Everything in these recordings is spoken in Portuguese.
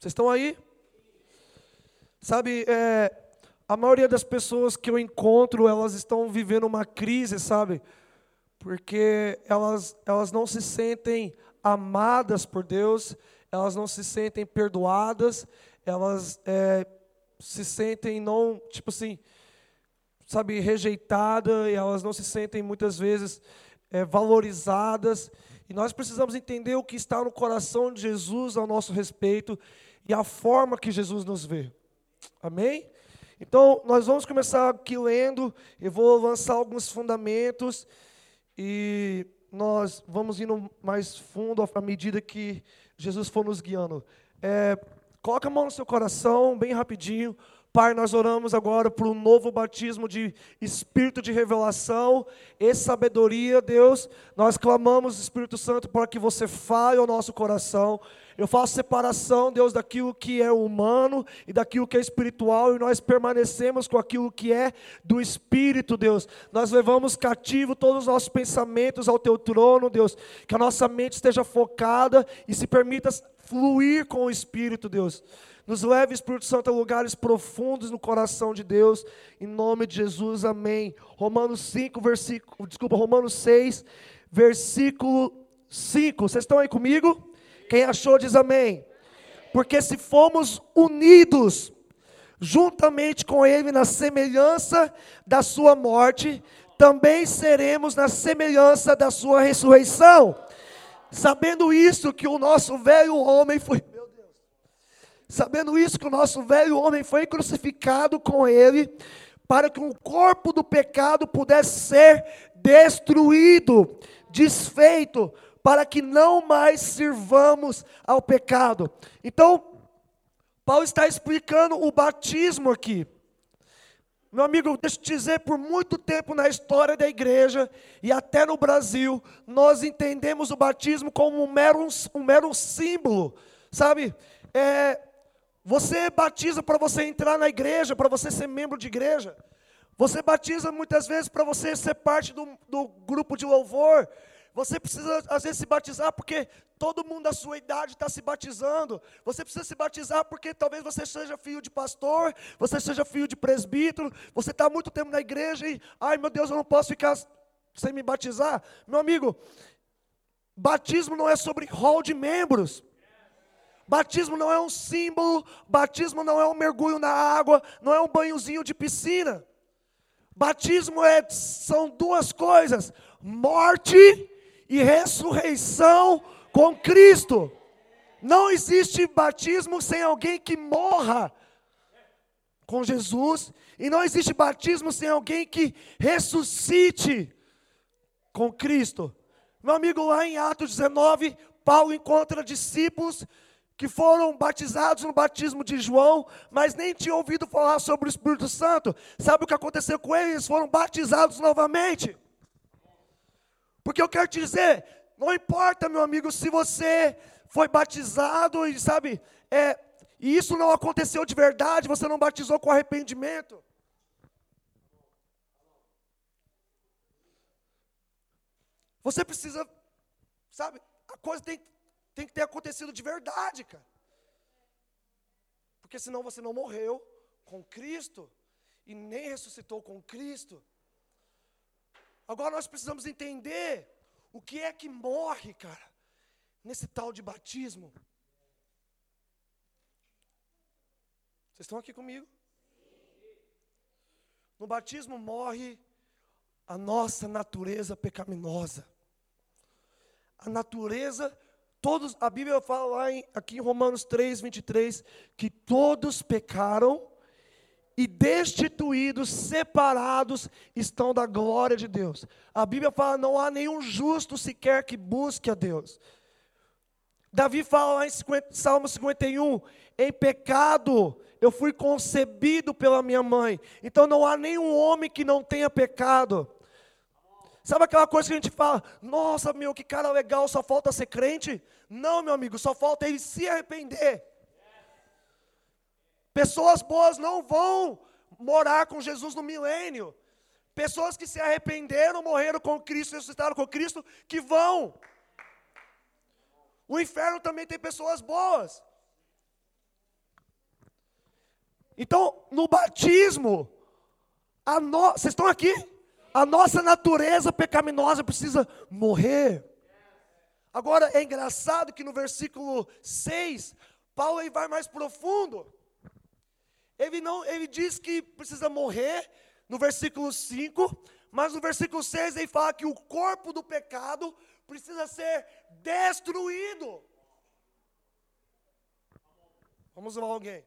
Vocês estão aí? Sabe, é, a maioria das pessoas que eu encontro, elas estão vivendo uma crise, sabe? Porque elas, elas não se sentem amadas por Deus, elas não se sentem perdoadas, elas é, se sentem não, tipo assim, sabe, rejeitadas, e elas não se sentem muitas vezes é, valorizadas. E nós precisamos entender o que está no coração de Jesus ao nosso respeito e a forma que Jesus nos vê. Amém? Então, nós vamos começar aqui lendo, eu vou lançar alguns fundamentos e nós vamos indo mais fundo à medida que Jesus for nos guiando. É, coloca a mão no seu coração, bem rapidinho. Pai, nós oramos agora por um novo batismo de espírito de revelação e sabedoria, Deus. Nós clamamos, Espírito Santo, para que você fale ao nosso coração. Eu faço separação, Deus, daquilo que é humano e daquilo que é espiritual, e nós permanecemos com aquilo que é do Espírito, Deus. Nós levamos cativo todos os nossos pensamentos ao teu trono, Deus. Que a nossa mente esteja focada e se permita fluir com o Espírito, Deus. Nos leve, Espírito Santo, a lugares profundos no coração de Deus, em nome de Jesus, amém. Romanos 5, versículo, desculpa, Romanos 6, versículo 5. Vocês estão aí comigo? Quem achou diz amém. Porque se fomos unidos juntamente com Ele na semelhança da Sua morte, também seremos na semelhança da Sua ressurreição. Sabendo isso, que o nosso velho homem foi Sabendo isso, que o nosso velho homem foi crucificado com ele, para que o corpo do pecado pudesse ser destruído, desfeito, para que não mais sirvamos ao pecado. Então, Paulo está explicando o batismo aqui. Meu amigo, deixa eu te dizer, por muito tempo na história da igreja e até no Brasil, nós entendemos o batismo como um mero, um mero símbolo, sabe? É, você batiza para você entrar na igreja, para você ser membro de igreja. Você batiza muitas vezes para você ser parte do, do grupo de louvor. Você precisa, às vezes, se batizar porque todo mundo da sua idade está se batizando. Você precisa se batizar porque talvez você seja filho de pastor, você seja filho de presbítero, você está muito tempo na igreja e, ai meu Deus, eu não posso ficar sem me batizar. Meu amigo, batismo não é sobre rol de membros. Batismo não é um símbolo, batismo não é um mergulho na água, não é um banhozinho de piscina. Batismo é, são duas coisas: morte e ressurreição com Cristo. Não existe batismo sem alguém que morra com Jesus, e não existe batismo sem alguém que ressuscite com Cristo. Meu amigo, lá em Atos 19, Paulo encontra discípulos que foram batizados no batismo de João, mas nem tinham ouvido falar sobre o Espírito Santo. Sabe o que aconteceu com eles? Eles foram batizados novamente. Porque eu quero te dizer, não importa, meu amigo, se você foi batizado e sabe, é, e isso não aconteceu de verdade, você não batizou com arrependimento. Você precisa, sabe, a coisa tem, tem que ter acontecido de verdade, cara. Porque senão você não morreu com Cristo e nem ressuscitou com Cristo. Agora nós precisamos entender o que é que morre, cara, nesse tal de batismo. Vocês estão aqui comigo? No batismo morre a nossa natureza pecaminosa. A natureza Todos, a Bíblia fala lá em, aqui em Romanos 3, 23, que todos pecaram e destituídos, separados estão da glória de Deus. A Bíblia fala: não há nenhum justo sequer que busque a Deus. Davi fala lá em 50, Salmo 51, em pecado eu fui concebido pela minha mãe. Então não há nenhum homem que não tenha pecado. Sabe aquela coisa que a gente fala, nossa, meu, que cara legal, só falta ser crente? Não, meu amigo, só falta ele se arrepender. Pessoas boas não vão morar com Jesus no milênio. Pessoas que se arrependeram, morreram com Cristo, ressuscitaram com Cristo, que vão. O inferno também tem pessoas boas. Então, no batismo, no... vocês estão aqui? A nossa natureza pecaminosa precisa morrer. Agora é engraçado que no versículo 6, Paulo vai mais profundo. Ele não, ele diz que precisa morrer no versículo 5, mas no versículo 6 ele fala que o corpo do pecado precisa ser destruído. Vamos lá alguém.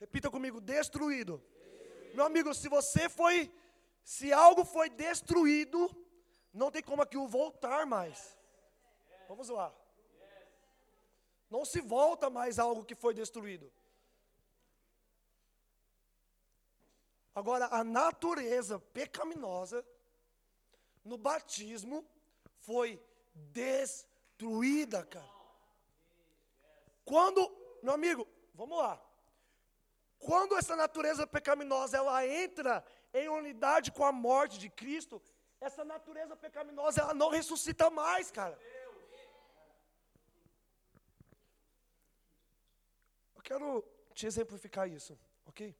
Repita comigo, destruído. destruído. Meu amigo, se você foi, se algo foi destruído, não tem como aquilo voltar mais. Vamos lá. Não se volta mais algo que foi destruído. Agora, a natureza pecaminosa no batismo foi destruída, cara. Quando, meu amigo, vamos lá. Quando essa natureza pecaminosa ela entra em unidade com a morte de Cristo, essa natureza pecaminosa ela não ressuscita mais, cara. Eu quero te exemplificar isso, ok?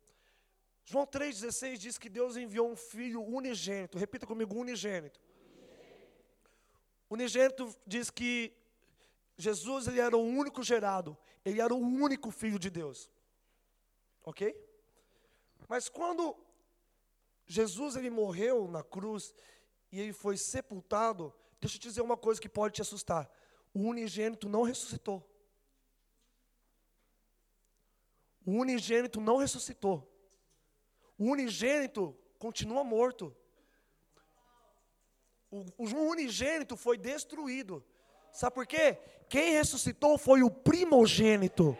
João 3,16 diz que Deus enviou um filho unigênito. Repita comigo, unigênito. Unigênito diz que Jesus ele era o único gerado. Ele era o único filho de Deus. Ok? Mas quando Jesus ele morreu na cruz e ele foi sepultado, deixa eu te dizer uma coisa que pode te assustar. O unigênito não ressuscitou. O unigênito não ressuscitou. O unigênito continua morto. O, o unigênito foi destruído. Sabe por quê? Quem ressuscitou foi o primogênito.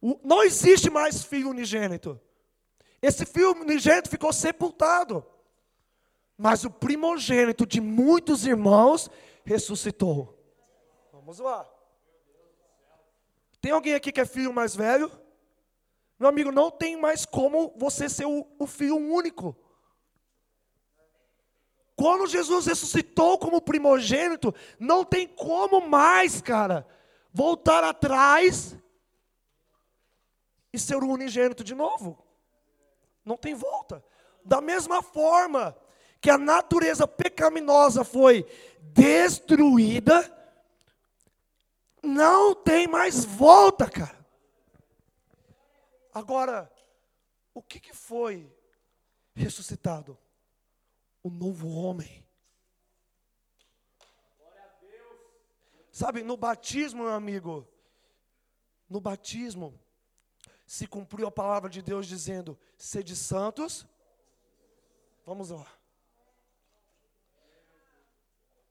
O, não existe mais filho unigênito. Esse filho unigênito ficou sepultado. Mas o primogênito de muitos irmãos ressuscitou. Vamos lá. Tem alguém aqui que é filho mais velho? Meu amigo, não tem mais como você ser o, o filho único. Quando Jesus ressuscitou como primogênito, não tem como mais, cara, voltar atrás e ser o unigênito de novo. Não tem volta. Da mesma forma que a natureza pecaminosa foi destruída, não tem mais volta, cara. Agora, o que, que foi ressuscitado? O novo homem. Sabe, no batismo, meu amigo, no batismo, se cumpriu a palavra de Deus dizendo: sede santos. Vamos lá.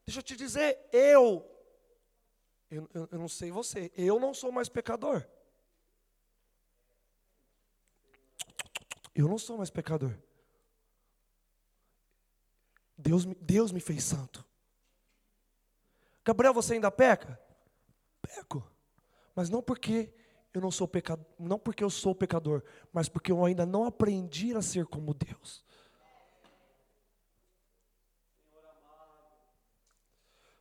Deixa eu te dizer, eu, eu, eu não sei você, eu não sou mais pecador. Eu não sou mais pecador. Deus, Deus me fez santo. Gabriel, você ainda peca? Peco. Mas não porque eu não sou pecador, não porque eu sou pecador, mas porque eu ainda não aprendi a ser como Deus.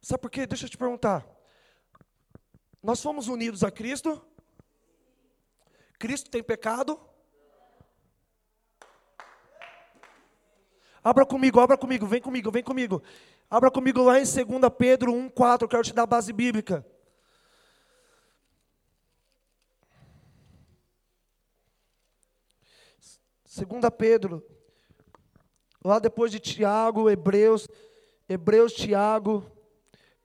Sabe por quê? Deixa eu te perguntar. Nós fomos unidos a Cristo? Cristo tem pecado? Abra comigo, abra comigo, vem comigo, vem comigo. Abra comigo lá em 2 Pedro 1,4, eu quero te dar a base bíblica. Segunda Pedro, lá depois de Tiago, Hebreus, Hebreus, Tiago,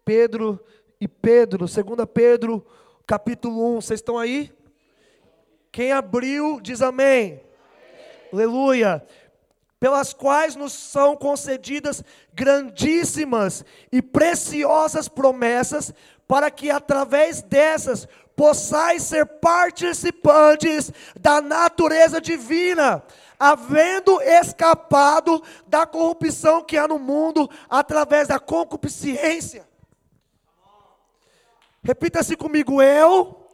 Pedro e Pedro, segunda Pedro, capítulo 1, vocês estão aí? Quem abriu, diz amém. amém. Aleluia pelas quais nos são concedidas grandíssimas e preciosas promessas, para que através dessas possais ser participantes da natureza divina, havendo escapado da corrupção que há no mundo através da concupiscência. Repita-se comigo: eu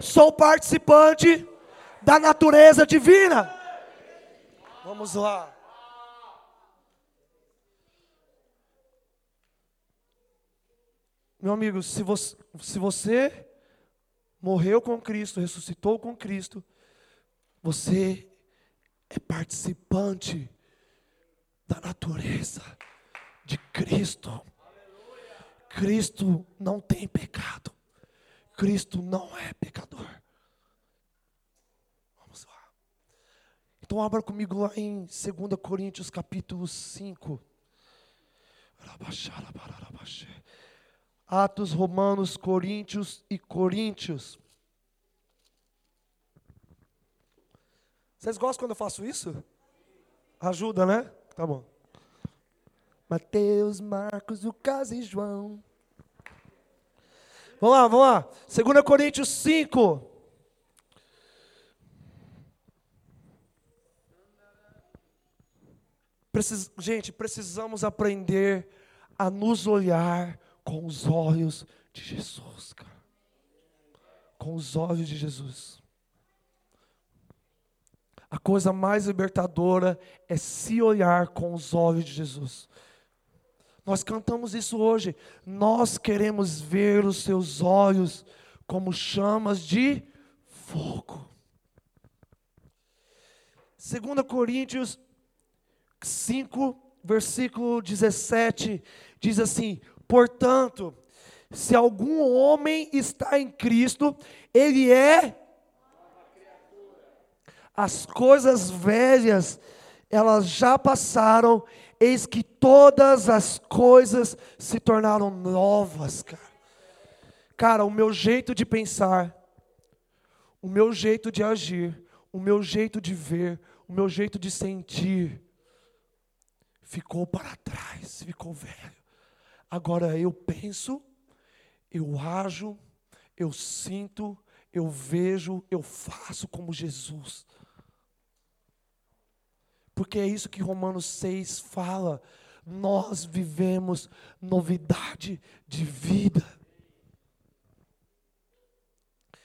sou participante da natureza divina. Vamos lá. Meu amigo, se você, se você morreu com Cristo, ressuscitou com Cristo, você é participante da natureza de Cristo. Cristo não tem pecado. Cristo não é pecador. Vamos lá. Então abra comigo lá em 2 Coríntios capítulo 5. Atos Romanos, Coríntios e Coríntios. Vocês gostam quando eu faço isso? Ajuda, né? Tá bom. Mateus, Marcos, Lucas e João. Vamos lá, vamos lá. 2 Coríntios 5. Precis, gente, precisamos aprender a nos olhar com os olhos de Jesus, cara. Com os olhos de Jesus. A coisa mais libertadora é se olhar com os olhos de Jesus. Nós cantamos isso hoje. Nós queremos ver os seus olhos como chamas de fogo. 2 Coríntios 5, versículo 17, diz assim: Portanto, se algum homem está em Cristo, ele é as coisas velhas, elas já passaram, eis que todas as coisas se tornaram novas, cara. Cara, o meu jeito de pensar, o meu jeito de agir, o meu jeito de ver, o meu jeito de sentir, ficou para trás, ficou velho. Agora eu penso, eu ajo, eu sinto, eu vejo, eu faço como Jesus. Porque é isso que Romanos 6 fala. Nós vivemos novidade de vida.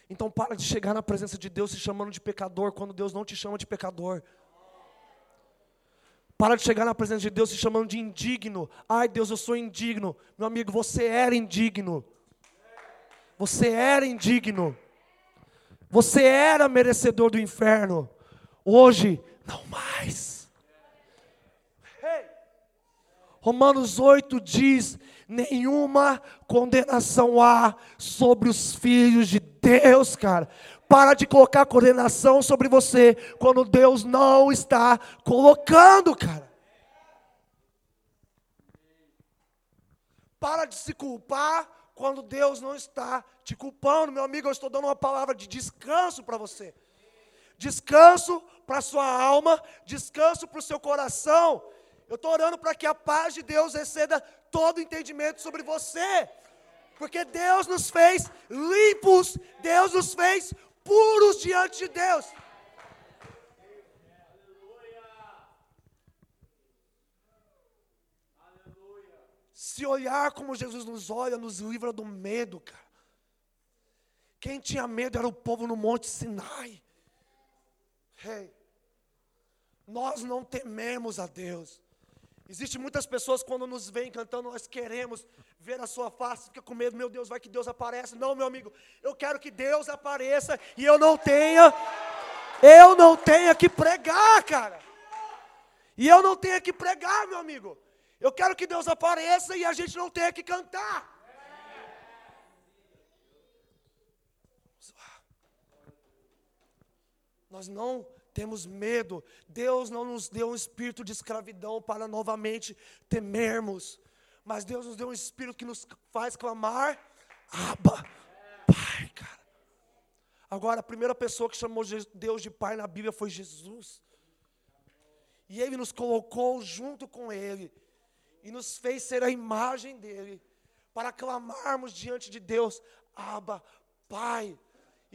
Então para de chegar na presença de Deus se chamando de pecador quando Deus não te chama de pecador. Para de chegar na presença de Deus se chamando de indigno. Ai Deus, eu sou indigno. Meu amigo, você era indigno. Você era indigno. Você era merecedor do inferno. Hoje, não mais. Romanos 8 diz: nenhuma condenação há sobre os filhos de Deus, cara. Para de colocar condenação sobre você quando Deus não está colocando, cara. Para de se culpar quando Deus não está te culpando, meu amigo. Eu estou dando uma palavra de descanso para você. Descanso para sua alma, descanso para o seu coração. Eu estou orando para que a paz de Deus exceda todo entendimento sobre você. Porque Deus nos fez limpos, Deus nos fez puros diante de Deus. Se olhar como Jesus nos olha, nos livra do medo, cara. Quem tinha medo era o povo no Monte Sinai. Hey, nós não tememos a Deus. Existem muitas pessoas quando nos veem cantando, nós queremos ver a sua face, fica com medo, meu Deus, vai que Deus apareça. Não, meu amigo, eu quero que Deus apareça e eu não tenha, eu não tenha que pregar, cara. E eu não tenha que pregar, meu amigo. Eu quero que Deus apareça e a gente não tenha que cantar. Nós não temos medo. Deus não nos deu um espírito de escravidão para novamente temermos, mas Deus nos deu um espírito que nos faz clamar, Abba, Pai, cara. Agora, a primeira pessoa que chamou Deus de Pai na Bíblia foi Jesus. E Ele nos colocou junto com Ele, e nos fez ser a imagem dEle, para clamarmos diante de Deus, Abba, Pai.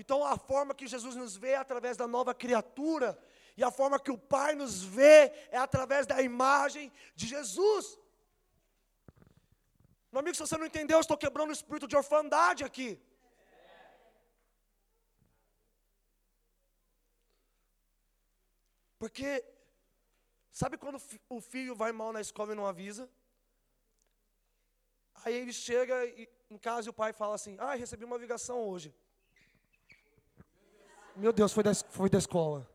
Então a forma que Jesus nos vê é através da nova criatura, e a forma que o Pai nos vê é através da imagem de Jesus. Meu amigo, se você não entendeu, eu estou quebrando o espírito de orfandade aqui. Porque, sabe quando o filho vai mal na escola e não avisa? Aí ele chega em casa e o pai fala assim: Ah, recebi uma ligação hoje. Meu Deus, foi da, foi da escola.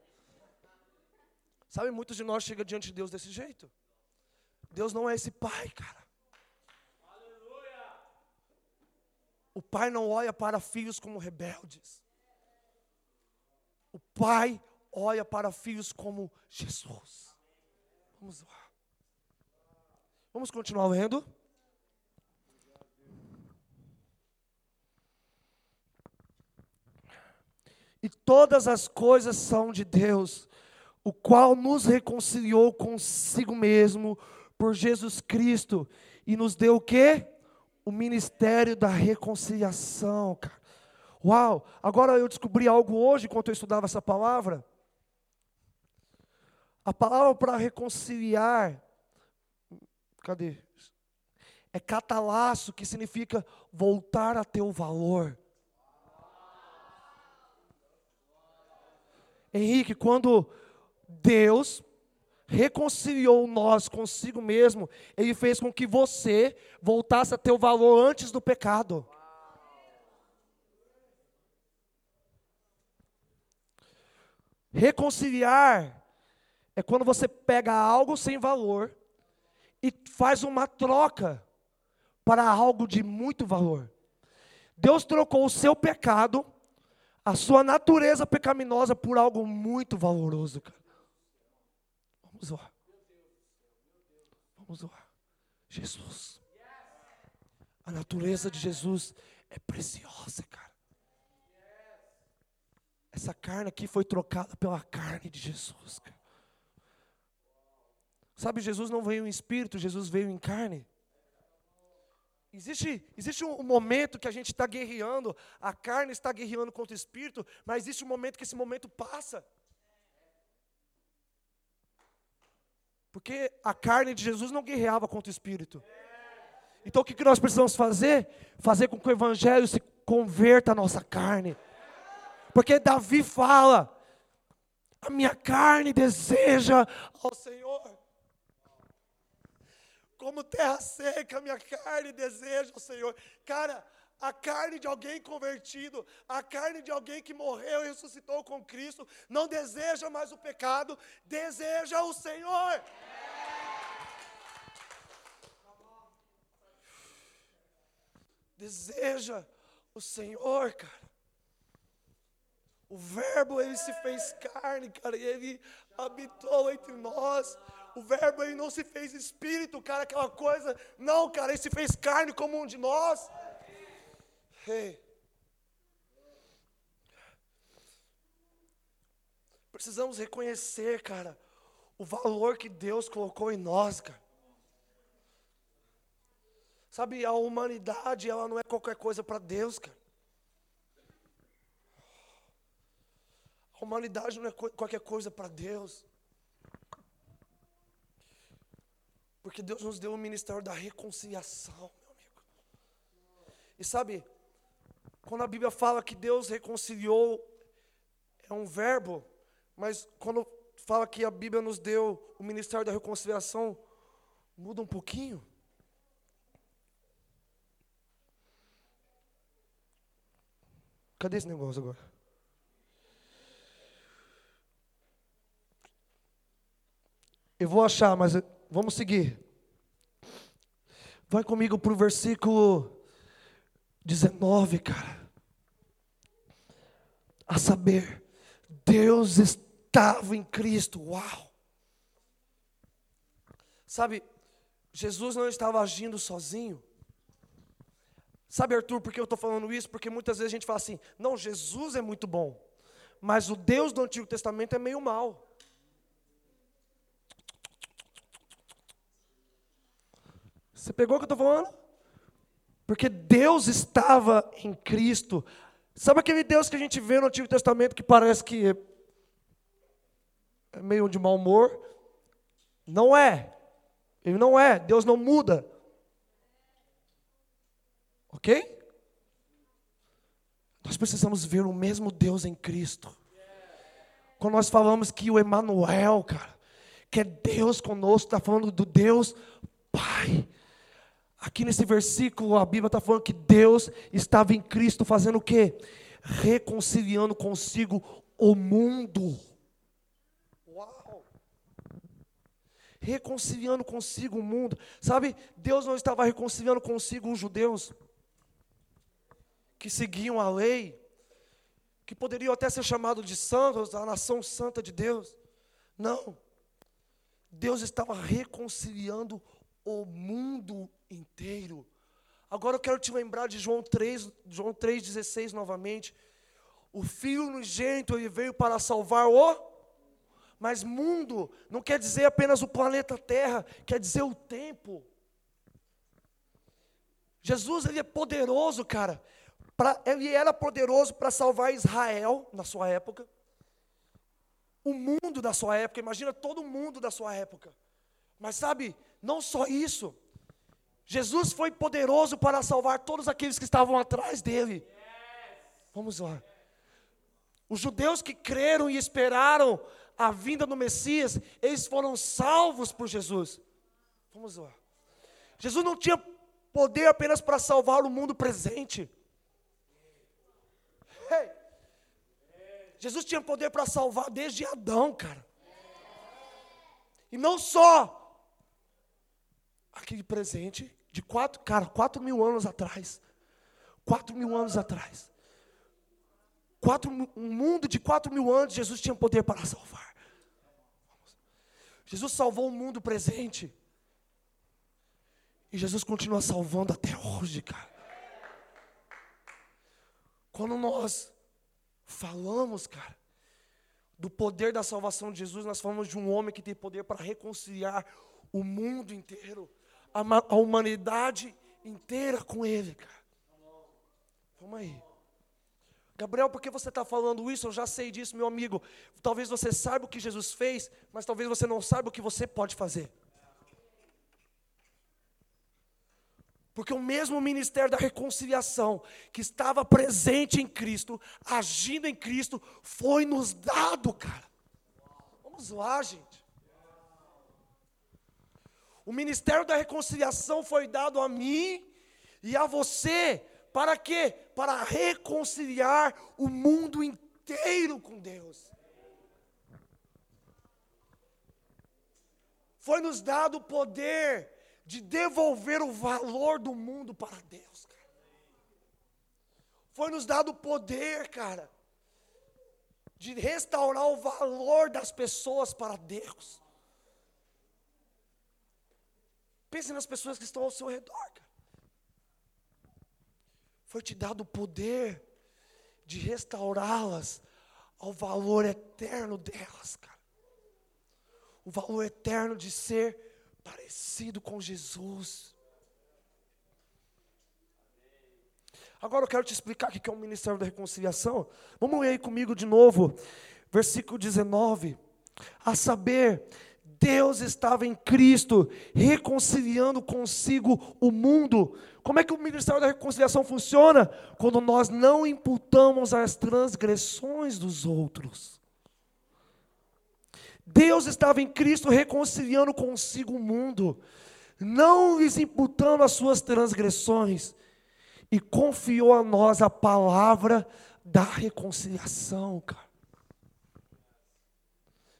Sabe, muitos de nós chegam diante de Deus desse jeito. Deus não é esse pai, cara. O pai não olha para filhos como rebeldes. O pai olha para filhos como Jesus. Vamos lá. Vamos continuar lendo. E todas as coisas são de Deus, o qual nos reconciliou consigo mesmo por Jesus Cristo e nos deu o quê? O ministério da reconciliação. Uau! Agora eu descobri algo hoje enquanto eu estudava essa palavra. A palavra para reconciliar, cadê? É catalaço, que significa voltar a ter o valor. Henrique, quando Deus reconciliou nós consigo mesmo, Ele fez com que você voltasse a ter o valor antes do pecado. Reconciliar é quando você pega algo sem valor e faz uma troca para algo de muito valor. Deus trocou o seu pecado, a sua natureza pecaminosa, por algo muito valoroso, cara. Vamos lá. Vamos lá. Jesus. A natureza de Jesus é preciosa, cara. Essa carne aqui foi trocada pela carne de Jesus, cara. Sabe, Jesus não veio em espírito, Jesus veio em carne. Existe, existe um momento que a gente está guerreando, a carne está guerreando contra o espírito, mas existe um momento que esse momento passa. Porque a carne de Jesus não guerreava contra o espírito. Então o que, que nós precisamos fazer? Fazer com que o evangelho se converta à nossa carne. Porque Davi fala: a minha carne deseja ao Senhor. Como terra seca, minha carne deseja ao Senhor. Cara, a carne de alguém convertido, a carne de alguém que morreu e ressuscitou com Cristo, não deseja mais o pecado, deseja o Senhor. Deseja o Senhor, cara. O Verbo, ele se fez carne, cara, e ele habitou entre nós. O Verbo, ele não se fez espírito, cara, aquela coisa. Não, cara, ele se fez carne como um de nós. Hey. Precisamos reconhecer, cara, o valor que Deus colocou em nós, cara. Sabe, a humanidade, ela não é qualquer coisa para Deus, cara. A humanidade não é qualquer coisa para Deus. Porque Deus nos deu o ministério da reconciliação, meu amigo. E sabe, quando a Bíblia fala que Deus reconciliou, é um verbo, mas quando fala que a Bíblia nos deu o ministério da reconciliação, muda um pouquinho. Cadê esse negócio agora? Eu vou achar, mas vamos seguir. Vai comigo para o versículo 19, cara. A saber, Deus estava em Cristo. Uau! Sabe, Jesus não estava agindo sozinho. Sabe, Arthur, por que eu estou falando isso? Porque muitas vezes a gente fala assim: não, Jesus é muito bom, mas o Deus do Antigo Testamento é meio mal. Você pegou o que eu estou falando? Porque Deus estava em Cristo. Sabe aquele Deus que a gente vê no Antigo Testamento que parece que é meio de mau humor? Não é. Ele não é. Deus não muda. Ok? Nós precisamos ver o mesmo Deus em Cristo. Quando nós falamos que o Emanuel, cara, que é Deus conosco, está falando do Deus Pai. Aqui nesse versículo, a Bíblia está falando que Deus estava em Cristo fazendo o quê? Reconciliando consigo o mundo. Uau! Reconciliando consigo o mundo. Sabe, Deus não estava reconciliando consigo os judeus que seguiam a lei, que poderiam até ser chamados de santos, a nação santa de Deus. Não. Deus estava reconciliando o mundo inteiro. Agora eu quero te lembrar de João 3, João 3,16 novamente. O Filho unigênito, ele veio para salvar o. Mas mundo não quer dizer apenas o planeta Terra, quer dizer o tempo. Jesus, ele é poderoso, cara. Pra, ele era poderoso para salvar Israel na sua época. O mundo da sua época, imagina todo mundo da sua época. Mas sabe, não só isso. Jesus foi poderoso para salvar todos aqueles que estavam atrás dele. Vamos lá. Os judeus que creram e esperaram a vinda do Messias, eles foram salvos por Jesus. Vamos lá. Jesus não tinha poder apenas para salvar o mundo presente. Hey. Jesus tinha poder para salvar desde Adão, cara. E não só aquele presente de quatro, cara, quatro mil anos atrás. Quatro mil anos atrás. Quatro, um mundo de quatro mil anos, Jesus tinha poder para salvar. Jesus salvou o mundo presente. E Jesus continua salvando até hoje, cara. Quando nós falamos, cara, do poder da salvação de Jesus, nós falamos de um homem que tem poder para reconciliar o mundo inteiro a, humanidade inteira com Ele, cara. Vamos aí. Gabriel, por que você está falando isso? Eu já sei disso, meu amigo. Talvez você saiba o que Jesus fez, mas talvez você não saiba o que você pode fazer. Porque o mesmo ministério da reconciliação que estava presente em Cristo, agindo em Cristo, foi nos dado, cara. Vamos lá, gente. O ministério da reconciliação foi dado a mim e a você. Para quê? Para reconciliar o mundo inteiro com Deus. Foi nos dado o poder de devolver o valor do mundo para Deus. Cara. Foi nos dado o poder, cara, de restaurar o valor das pessoas para Deus. Pense nas pessoas que estão ao seu redor. Foi te dado o poder de restaurá-las ao valor eterno delas, cara. O valor eterno de ser parecido com Jesus. Agora eu quero te explicar o que é o ministério da reconciliação. Vamos ler aí comigo de novo, versículo 19. A saber, Deus estava em Cristo, reconciliando consigo o mundo. Como é que o ministério da reconciliação funciona? Quando nós não imputamos as transgressões dos outros. Deus estava em Cristo reconciliando consigo o mundo, não lhes imputando as suas transgressões, e confiou a nós a palavra da reconciliação, cara.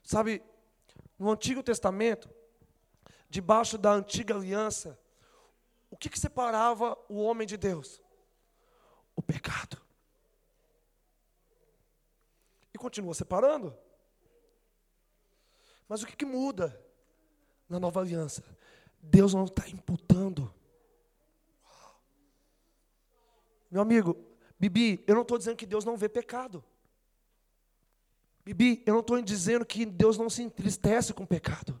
Sabe, no Antigo Testamento, debaixo da antiga aliança, o que, que separava o homem de Deus? O pecado. E continua separando. Mas o que, que muda na nova aliança? Deus não está imputando. Meu amigo, Bibi, eu não estou dizendo que Deus não vê pecado. Bibi, eu não estou dizendo que Deus não se entristece com o pecado.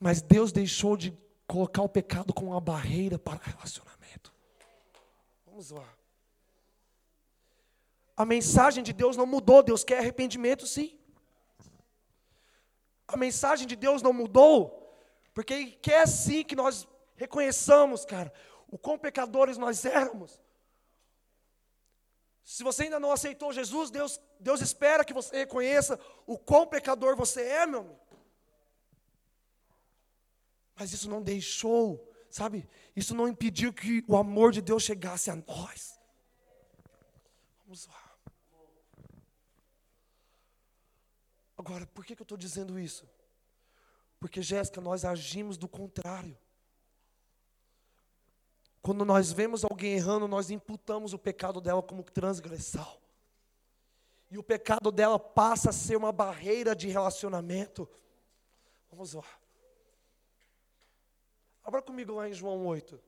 Mas Deus deixou de colocar o pecado como uma barreira para relacionamento. Vamos lá. A mensagem de Deus não mudou, Deus quer arrependimento sim. A mensagem de Deus não mudou, porque quer sim que nós reconheçamos, cara, o quão pecadores nós éramos. Se você ainda não aceitou Jesus, Deus, Deus espera que você reconheça o quão pecador você é, meu amigo. Mas isso não deixou, sabe? Isso não impediu que o amor de Deus chegasse a nós. Vamos lá. Agora, por que, que eu estou dizendo isso? Porque, Jéssica, nós agimos do contrário. Quando nós vemos alguém errando, nós imputamos o pecado dela como transgressão. E o pecado dela passa a ser uma barreira de relacionamento. Vamos lá. Abra comigo lá em João 8.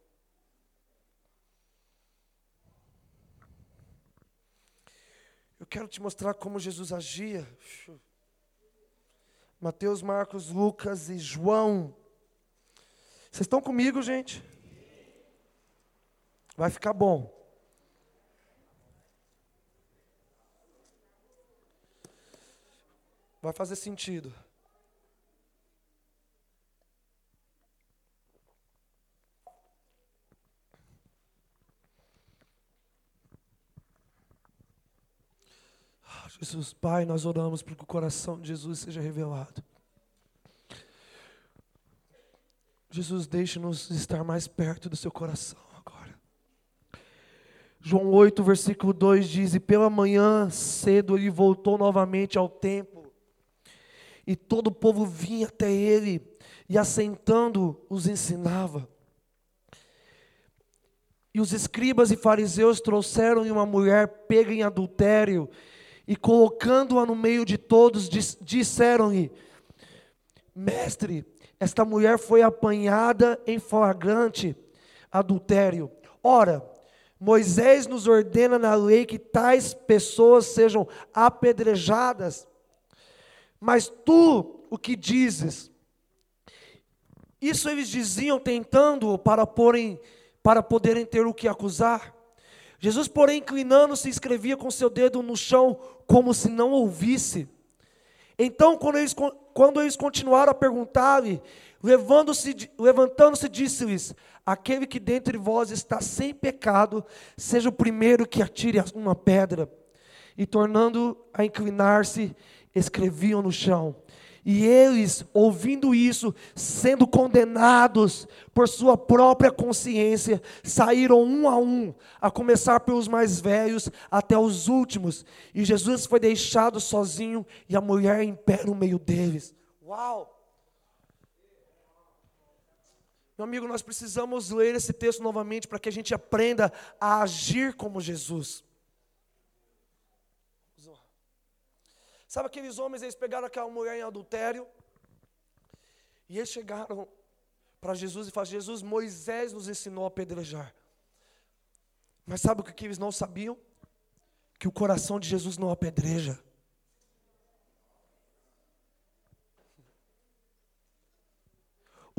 Eu quero te mostrar como Jesus agia. Mateus, Marcos, Lucas e João. Vocês estão comigo, gente? Vai ficar bom. Vai fazer sentido. Jesus, Pai, nós oramos para que o coração de Jesus seja revelado. Jesus, deixe-nos estar mais perto do seu coração. João 8, versículo 2 diz: E pela manhã cedo ele voltou novamente ao templo, e todo o povo vinha até ele, e assentando os ensinava. E os escribas e fariseus trouxeram-lhe uma mulher pega em adultério, e colocando-a no meio de todos, disseram-lhe: Mestre, esta mulher foi apanhada em flagrante adultério. Ora, Moisés nos ordena na lei que tais pessoas sejam apedrejadas. Mas tu, o que dizes? Isso eles diziam tentando para porem para poderem ter o que acusar. Jesus, porém, inclinando-se, escrevia com seu dedo no chão, como se não ouvisse. Então, quando eles, quando eles continuaram a perguntar-lhe, levantando-se, disse-lhes: Aquele que dentre vós está sem pecado, seja o primeiro que atire uma pedra. E tornando a inclinar-se, escreviam no chão. E eles, ouvindo isso, sendo condenados por sua própria consciência, saíram um a um, a começar pelos mais velhos até os últimos. E Jesus foi deixado sozinho e a mulher em pé no meio deles. Uau! Meu amigo, nós precisamos ler esse texto novamente para que a gente aprenda a agir como Jesus. Sabe aqueles homens, eles pegaram aquela mulher em adultério, e eles chegaram para Jesus e falaram: Jesus, Moisés nos ensinou a apedrejar. Mas sabe o que eles não sabiam? Que o coração de Jesus não apedreja.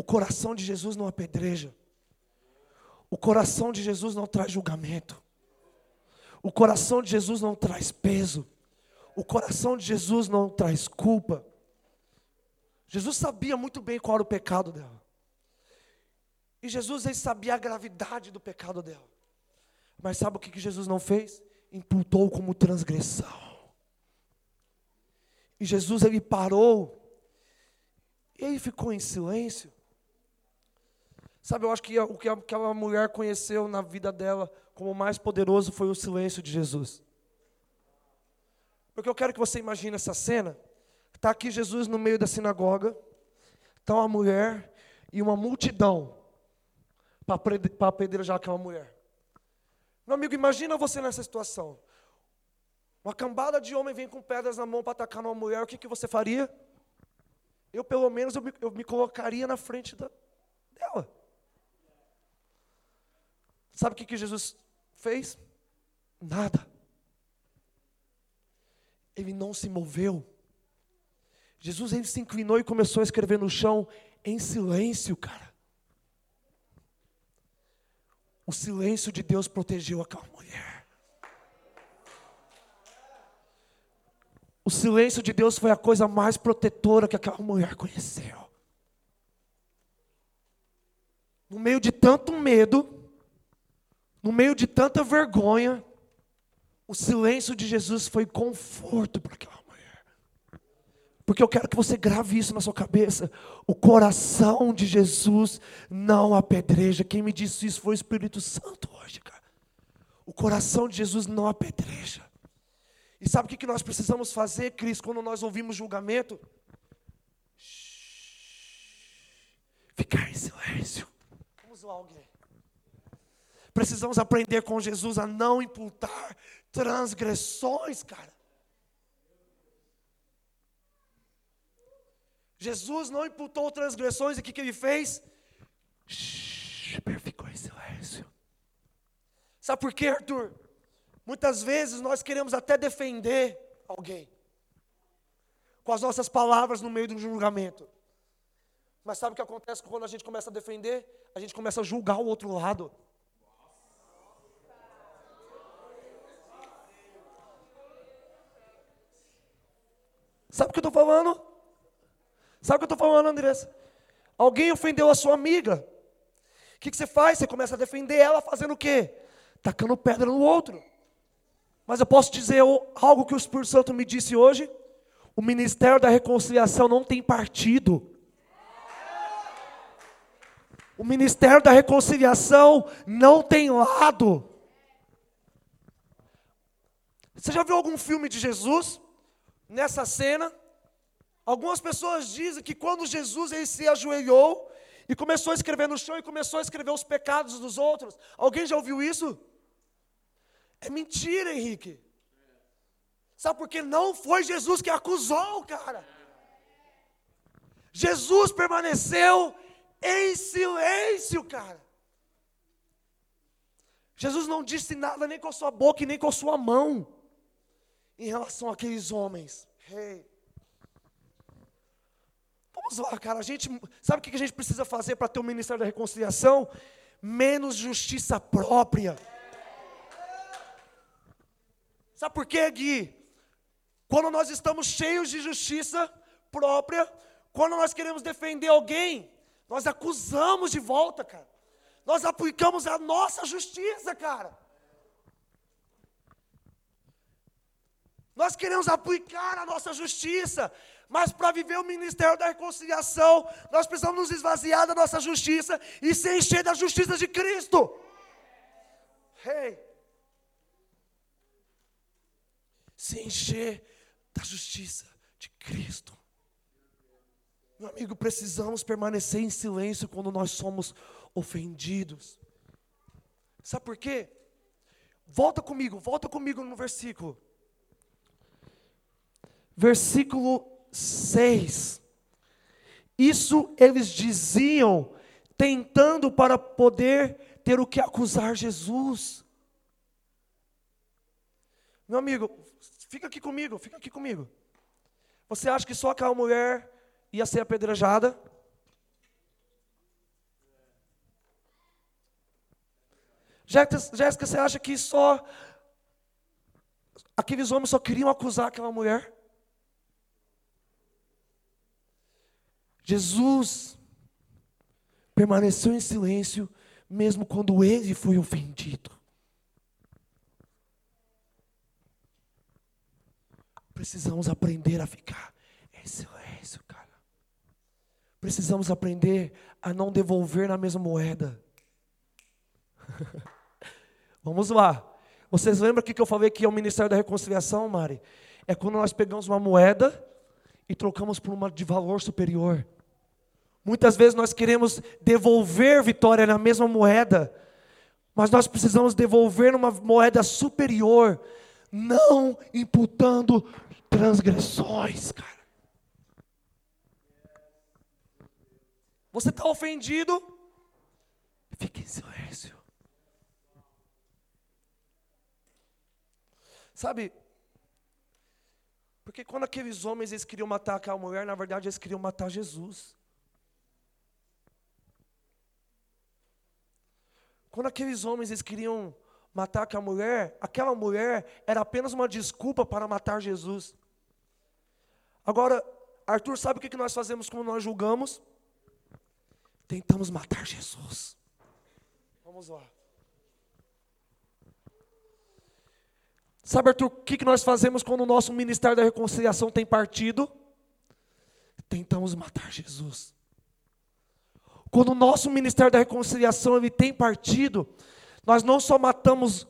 O coração de Jesus não apedreja. O coração de Jesus não traz julgamento. O coração de Jesus não traz peso o coração de Jesus não traz culpa. Jesus sabia muito bem qual era o pecado dela. E Jesus ele sabia a gravidade do pecado dela. Mas sabe o que, que Jesus não fez? Imputou como transgressão. E Jesus ele parou. E ele ficou em silêncio. Sabe, eu acho que o que aquela mulher conheceu na vida dela como mais poderoso foi o silêncio de Jesus. Porque eu quero que você imagine essa cena. Está aqui Jesus no meio da sinagoga, está uma mulher e uma multidão para apedrejar aquela mulher. Meu amigo, imagina você nessa situação. Uma cambada de homem vem com pedras na mão para atacar uma mulher, o que, que você faria? Eu, pelo menos, eu me, eu me colocaria na frente da, dela. Sabe o que, que Jesus fez? Nada ele não se moveu. Jesus ele se inclinou e começou a escrever no chão em silêncio, cara. O silêncio de Deus protegeu aquela mulher. O silêncio de Deus foi a coisa mais protetora que aquela mulher conheceu. No meio de tanto medo, no meio de tanta vergonha, o silêncio de Jesus foi conforto para aquela mulher. Porque eu quero que você grave isso na sua cabeça. O coração de Jesus não apedreja. Quem me disse isso foi o Espírito Santo hoje, cara. O coração de Jesus não apedreja. E sabe o que nós precisamos fazer, Cris, quando nós ouvimos julgamento? Ficar em silêncio. Vamos lá, alguém. Precisamos aprender com Jesus a não imputar transgressões, cara. Jesus não imputou transgressões, e o que, que ele fez? Shhh, ficou em silêncio. Sabe por quê, Arthur? Muitas vezes nós queremos até defender alguém com as nossas palavras no meio do julgamento. Mas sabe o que acontece quando a gente começa a defender? A gente começa a julgar o outro lado. Sabe o que eu estou falando? Sabe o que eu estou falando, Andressa? Alguém ofendeu a sua amiga. O que, que você faz? Você começa a defender ela fazendo o quê? Tacando pedra no outro. Mas eu posso dizer algo que o Espírito Santo me disse hoje? O ministério da reconciliação não tem partido. O ministério da reconciliação não tem lado. Você já viu algum filme de Jesus? Nessa cena, algumas pessoas dizem que quando Jesus ele se ajoelhou e começou a escrever no chão e começou a escrever os pecados dos outros. Alguém já ouviu isso? É mentira, Henrique. Sabe por que não foi Jesus que acusou, cara? Jesus permaneceu em silêncio, cara. Jesus não disse nada nem com a sua boca e nem com a sua mão em relação àqueles homens. Hey. Vamos lá, cara. A gente sabe o que a gente precisa fazer para ter o ministério da reconciliação? Menos justiça própria. Sabe por quê, Gui? Quando nós estamos cheios de justiça própria, quando nós queremos defender alguém, nós acusamos de volta, cara. Nós aplicamos a nossa justiça, cara. Nós queremos aplicar a nossa justiça, mas para viver o ministério da reconciliação, nós precisamos nos esvaziar da nossa justiça e se encher da justiça de Cristo. Hey. se encher da justiça de Cristo. Meu amigo, precisamos permanecer em silêncio quando nós somos ofendidos. Sabe por quê? Volta comigo, volta comigo no versículo. Versículo 6. Isso eles diziam, tentando para poder ter o que acusar Jesus. Meu amigo, Fica aqui comigo, fica aqui comigo. Você acha que só aquela mulher ia ser apedrejada? Jéssica, você acha que só aqueles homens só queriam acusar aquela mulher? Jesus permaneceu em silêncio mesmo quando ele foi ofendido. Precisamos aprender a ficar em silêncio, cara. Precisamos aprender a não devolver na mesma moeda. Vamos lá. Vocês lembram que eu falei que é o Ministério da Reconciliação, Mari? É quando nós pegamos uma moeda e trocamos por uma de valor superior. Muitas vezes nós queremos devolver vitória na mesma moeda, mas nós precisamos devolver numa moeda superior, não imputando transgressões, cara. Você está ofendido? Fique em silêncio. Sabe? Porque quando aqueles homens eles queriam matar aquela mulher, na verdade eles queriam matar Jesus. Quando aqueles homens eles queriam matar aquela mulher, aquela mulher era apenas uma desculpa para matar Jesus. Agora, Arthur, sabe o que nós fazemos quando nós julgamos? Tentamos matar Jesus. Vamos lá. Sabe, Arthur, o que nós fazemos quando o nosso ministério da reconciliação tem partido? Tentamos matar Jesus. Quando o nosso ministério da reconciliação ele tem partido, nós não só matamos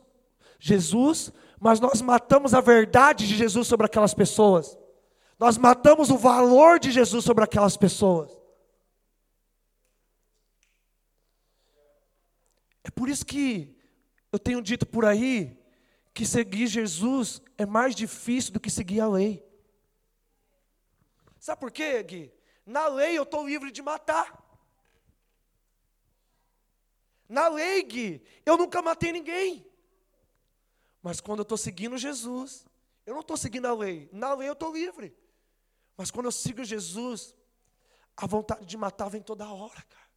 Jesus, mas nós matamos a verdade de Jesus sobre aquelas pessoas. Nós matamos o valor de Jesus sobre aquelas pessoas. É por isso que eu tenho dito por aí que seguir Jesus é mais difícil do que seguir a lei. Sabe por quê, Gui? Na lei eu estou livre de matar. Na lei, eu nunca matei ninguém. Mas quando eu estou seguindo Jesus, eu não estou seguindo a lei. Na lei eu estou livre. Mas quando eu sigo Jesus, a vontade de matar vem toda hora, cara.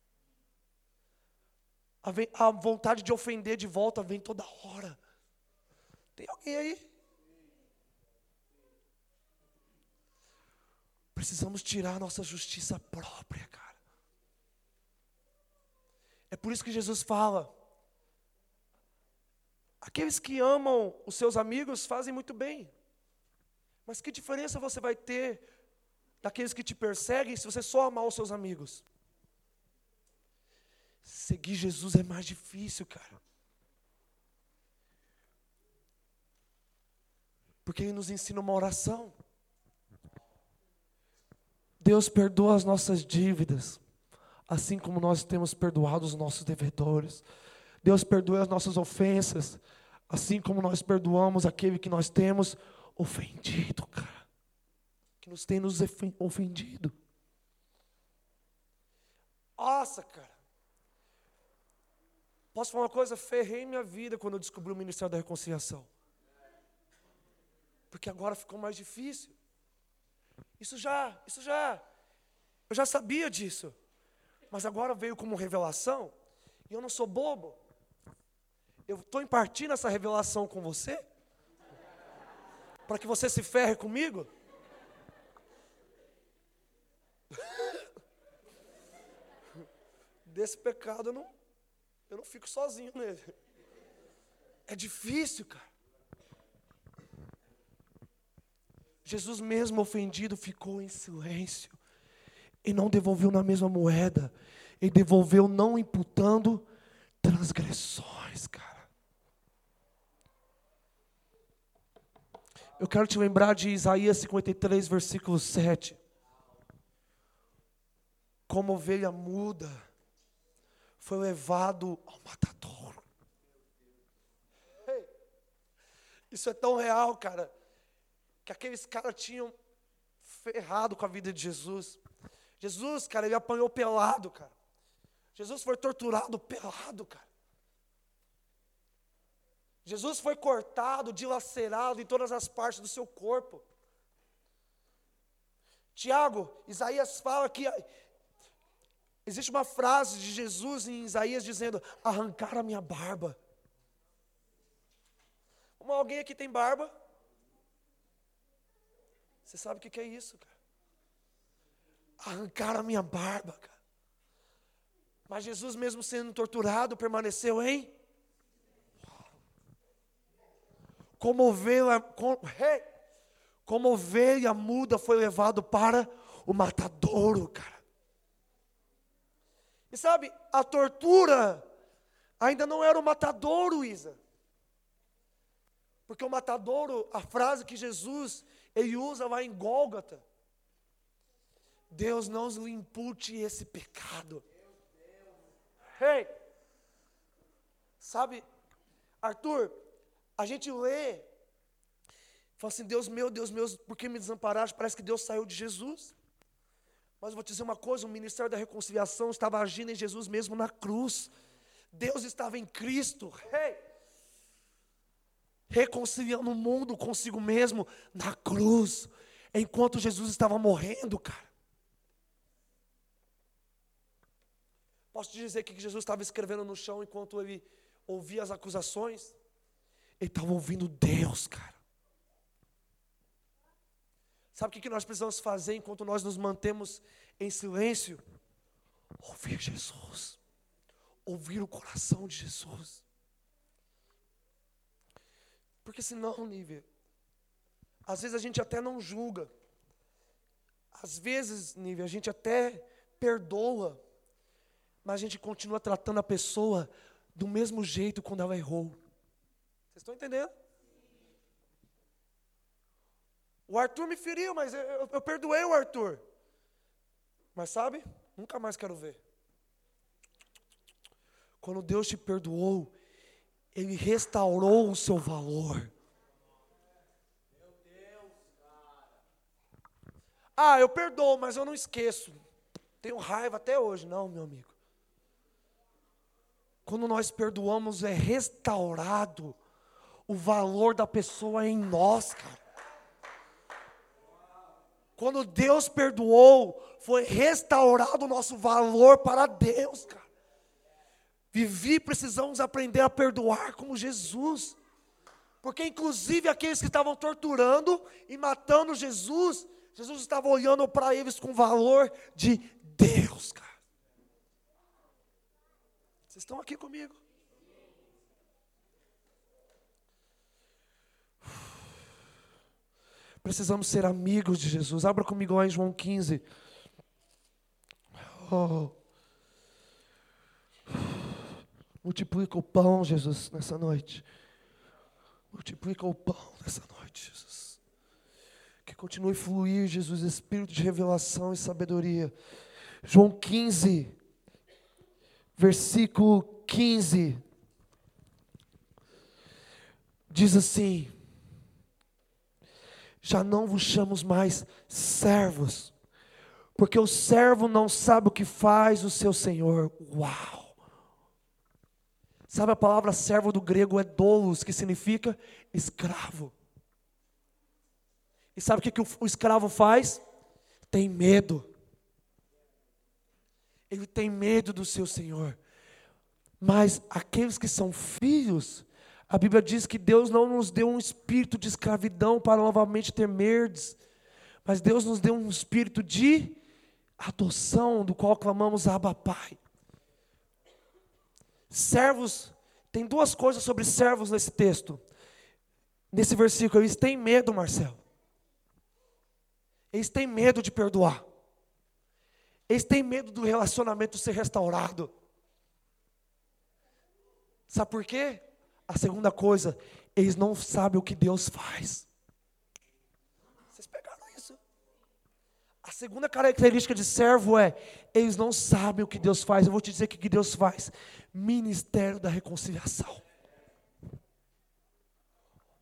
A, vontade de ofender de volta vem toda hora. Tem alguém aí? Precisamos tirar a nossa justiça própria, cara. É por isso que Jesus fala: aqueles que amam os seus amigos fazem muito bem, mas que diferença você vai ter daqueles que te perseguem se você só amar os seus amigos? Seguir Jesus é mais difícil, cara. Porque Ele nos ensina uma oração. Deus perdoa as nossas dívidas, assim como nós temos perdoado os nossos devedores. Deus perdoa as nossas ofensas, assim como nós perdoamos aquele que nós temos ofendido, cara. Que nos tem nos ofendido. Nossa, cara. Posso falar uma coisa? Ferrei minha vida quando eu descobri o Ministério da Reconciliação. Porque agora ficou mais difícil. Isso já, isso já, eu já sabia disso. Mas agora veio como revelação, e eu não sou bobo. Eu estou impartindo essa revelação com você, para que você se ferre comigo. Desse pecado eu não, eu não fico sozinho nele. É difícil, cara. Jesus, mesmo ofendido, ficou em silêncio e não devolveu na mesma moeda. Ele devolveu não imputando transgressões, cara. Eu quero te lembrar de Isaías 53, versículo 7. Como ovelha muda, foi levado ao matadouro. Isso é tão real, cara que aqueles caras tinham ferrado com a vida de Jesus. Jesus, cara, ele apanhou pelado, cara. Jesus foi torturado pelado, cara. Jesus foi cortado, dilacerado em todas as partes do seu corpo. Tiago, Isaías fala que existe uma frase de Jesus em Isaías dizendo: arrancar a minha barba. Alguém aqui tem barba? Você sabe o que, é isso, cara? Arrancaram a minha barba, cara. Mas Jesus, mesmo sendo torturado, permaneceu em. Como ovelha, como, hey, como ovelha muda foi levado para o matadouro, cara. E sabe, a tortura ainda não era o matadouro, Isa. Porque o matadouro, a frase que Jesus ele usa lá em Gólgota. Deus não lhe impute esse pecado. Hey! Sabe, Arthur, a gente lê, fala assim, Deus meu, Deus meu, por que me desamparaste? Parece que Deus saiu de Jesus. Mas eu vou te dizer uma coisa: o ministério da reconciliação estava agindo em Jesus mesmo na cruz. Deus estava em Cristo. Hey! reconciliando o mundo consigo mesmo na cruz, enquanto Jesus estava morrendo, cara. Posso te dizer que Jesus estava escrevendo no chão enquanto ele ouvia as acusações? Ele estava ouvindo Deus, cara. Sabe o que nós precisamos fazer enquanto nós nos mantemos em silêncio? Ouvir Jesus, ouvir o coração de Jesus. Porque senão, Nívia, às vezes a gente até não julga. Às vezes, Nívia, a gente até perdoa. Mas a gente continua tratando a pessoa do mesmo jeito quando ela errou. Vocês estão entendendo? O Arthur me feriu, mas eu, eu, perdoei o Arthur. Mas sabe, nunca mais quero ver. Quando Deus te perdoou, Ele restaurou o seu valor. Ah, eu perdoo, mas eu não esqueço. Tenho raiva até hoje. Não, meu amigo. Quando nós perdoamos, é restaurado o valor da pessoa em nós, cara. Quando Deus perdoou, foi restaurado o nosso valor para Deus, cara. Vivi, precisamos aprender a perdoar como Jesus. Porque, inclusive, aqueles que estavam torturando e matando Jesus, Jesus estava olhando para eles com valor de Deus, cara. Vocês estão aqui comigo? Precisamos ser amigos de Jesus. Abra comigo lá em João 15. Oh. Multiplica o pão, Jesus, nessa noite. Multiplica o pão nessa noite, Jesus. Que continue a fluir, Jesus, espírito de revelação e sabedoria. João 15, versículo 15. Diz assim: Já não vos chamamos mais servos, porque o servo não sabe o que faz o seu senhor. Uau! Sabe a palavra servo do grego é doulos, que significa escravo. E sabe o que, que o, o escravo faz? Tem medo. Ele tem medo do seu senhor. Mas aqueles que são filhos, a Bíblia diz que Deus não nos deu um espírito de escravidão para novamente temerdes, mas Deus nos deu um espírito de adoção, do qual clamamos Abba Pai. Servos, tem duas coisas sobre servos nesse texto. Nesse versículo, eles têm medo, Marcelo. Eles têm medo de perdoar. Eles têm medo do relacionamento ser restaurado. Sabe por quê? A segunda coisa, eles não sabem o que Deus faz. Vocês pegaram isso? A segunda característica de servo é, eles não sabem o que Deus faz. Eu vou te dizer o que Deus faz ministério da reconciliação.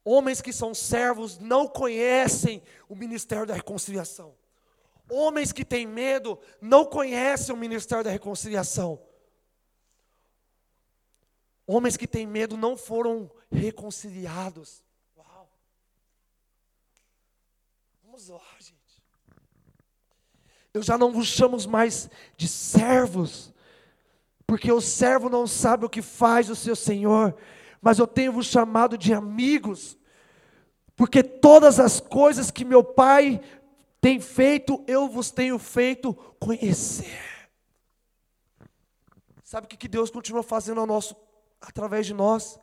Homens que são servos não conhecem o ministério da reconciliação. Homens que têm medo não conhecem o ministério da reconciliação. Homens que têm medo não foram reconciliados. Uau. Vamos lá, gente. Eu já não vos chamo mais de servos, porque o servo não sabe o que faz o seu senhor, mas eu tenho-vos chamado de amigos, porque todas as coisas que meu Pai tem feito, eu vos tenho feito conhecer. Sabe o que Deus continua fazendo ao nosso, através de nós?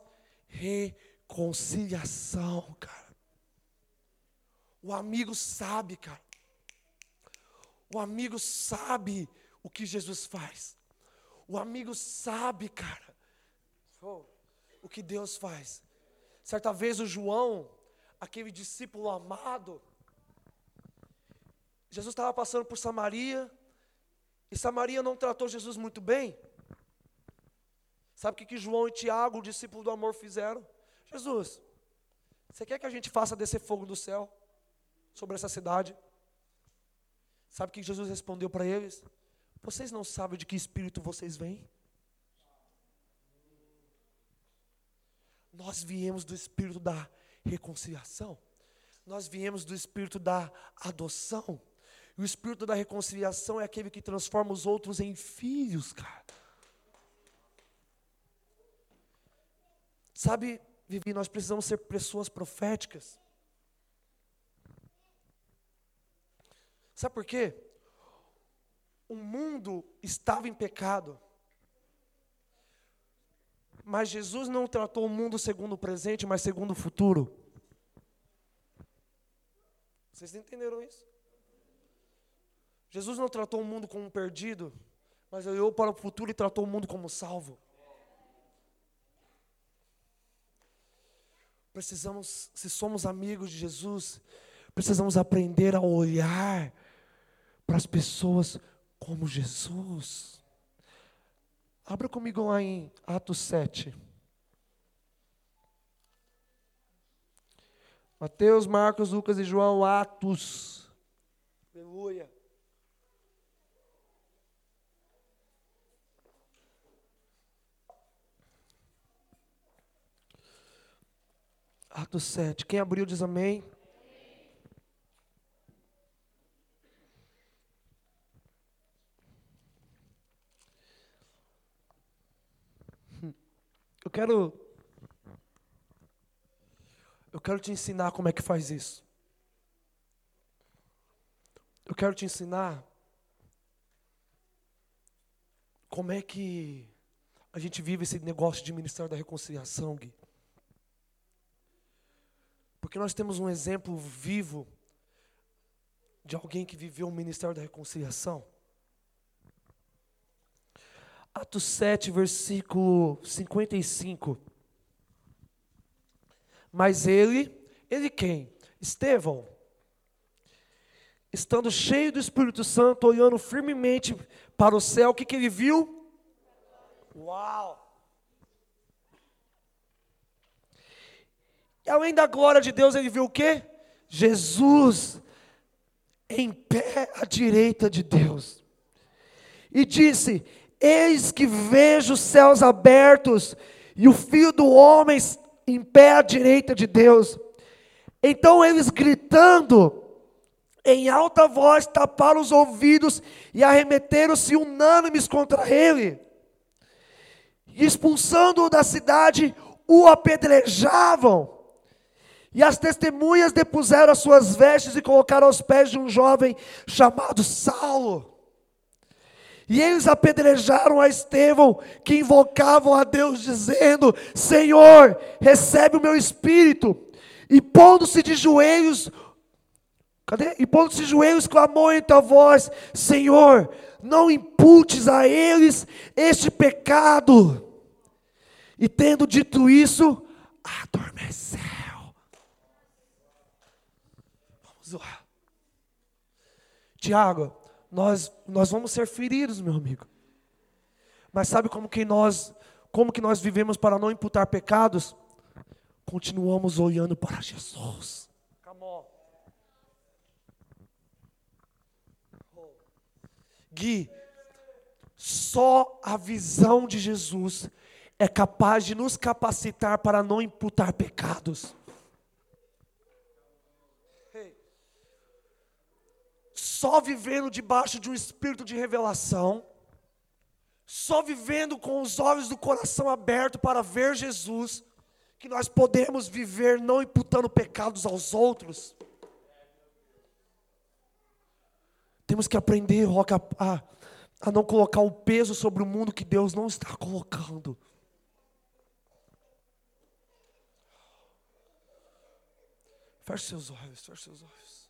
Reconciliação, cara. O amigo sabe, cara. O amigo sabe o que Jesus faz. O amigo sabe, cara, o que Deus faz. Certa vez o João, aquele discípulo amado, Jesus estava passando por Samaria, e Samaria não tratou Jesus muito bem. Sabe o que, que João e Tiago, o discípulo do amor, fizeram? Jesus, você quer que a gente faça descer fogo do céu sobre essa cidade? Sabe o que Jesus respondeu para eles? Vocês não sabem de que espírito vocês vêm? Nós viemos do espírito da reconciliação. Nós viemos do espírito da adoção. O espírito da reconciliação é aquele que transforma os outros em filhos, cara. Sabe, Vivi, nós precisamos ser pessoas proféticas. Sabe por quê? o mundo estava em pecado. Mas Jesus não tratou o mundo segundo o presente, mas segundo o futuro. Vocês entenderam isso? Jesus não tratou o mundo como perdido, mas olhou para o futuro e tratou o mundo como salvo. Precisamos, se somos amigos de Jesus, Precisamos aprender a olhar para as pessoas como Jesus. Abra comigo lá em Atos 7. Mateus, Marcos, Lucas e João, Atos. Aleluia. Atos 7. Quem abriu diz amém. Eu quero eu quero te ensinar como é que faz isso. Eu quero te ensinar como é que a gente vive esse negócio de ministério da reconciliação, Gui. Porque nós temos um exemplo vivo de alguém que viveu o ministério da reconciliação. Atos 7, versículo 55. Mas ele, ele quem? Estevão, estando cheio do Espírito Santo, olhando firmemente para o céu, o que, que ele viu? Uau! Além da glória de Deus, ele viu o quê? Jesus em pé à direita de Deus. E disse: Eis que vejo os céus abertos e o filho do homem em pé à direita de Deus. Então eles gritando em alta voz taparam os ouvidos e arremeteram-se unânimes contra ele. E expulsando-o da cidade, o apedrejavam. E as testemunhas depuseram as suas vestes e colocaram aos pés de um jovem chamado Saulo. E eles apedrejaram a Estevão, que invocavam a Deus, dizendo: Senhor, recebe o meu espírito. E pondo-se de joelhos, cadê? E pondo-se de joelhos, clamou em tua voz: Senhor, não imputes a eles este pecado. E tendo dito isso, adormeceu. Vamos lá. Tiago, nós, nós vamos ser feridos, meu amigo. Mas sabe como que nós, como que nós vivemos para não imputar pecados? Continuamos olhando para Jesus. Gui, só a visão de Jesus é capaz de nos capacitar para não imputar pecados. Só vivendo debaixo de um espírito de revelação, só vivendo com os olhos do coração aberto para ver Jesus, que nós podemos viver não imputando pecados aos outros. Temos que aprender, Roca, a, a não colocar o peso sobre o mundo que Deus não está colocando. Feche seus olhos, feche seus olhos.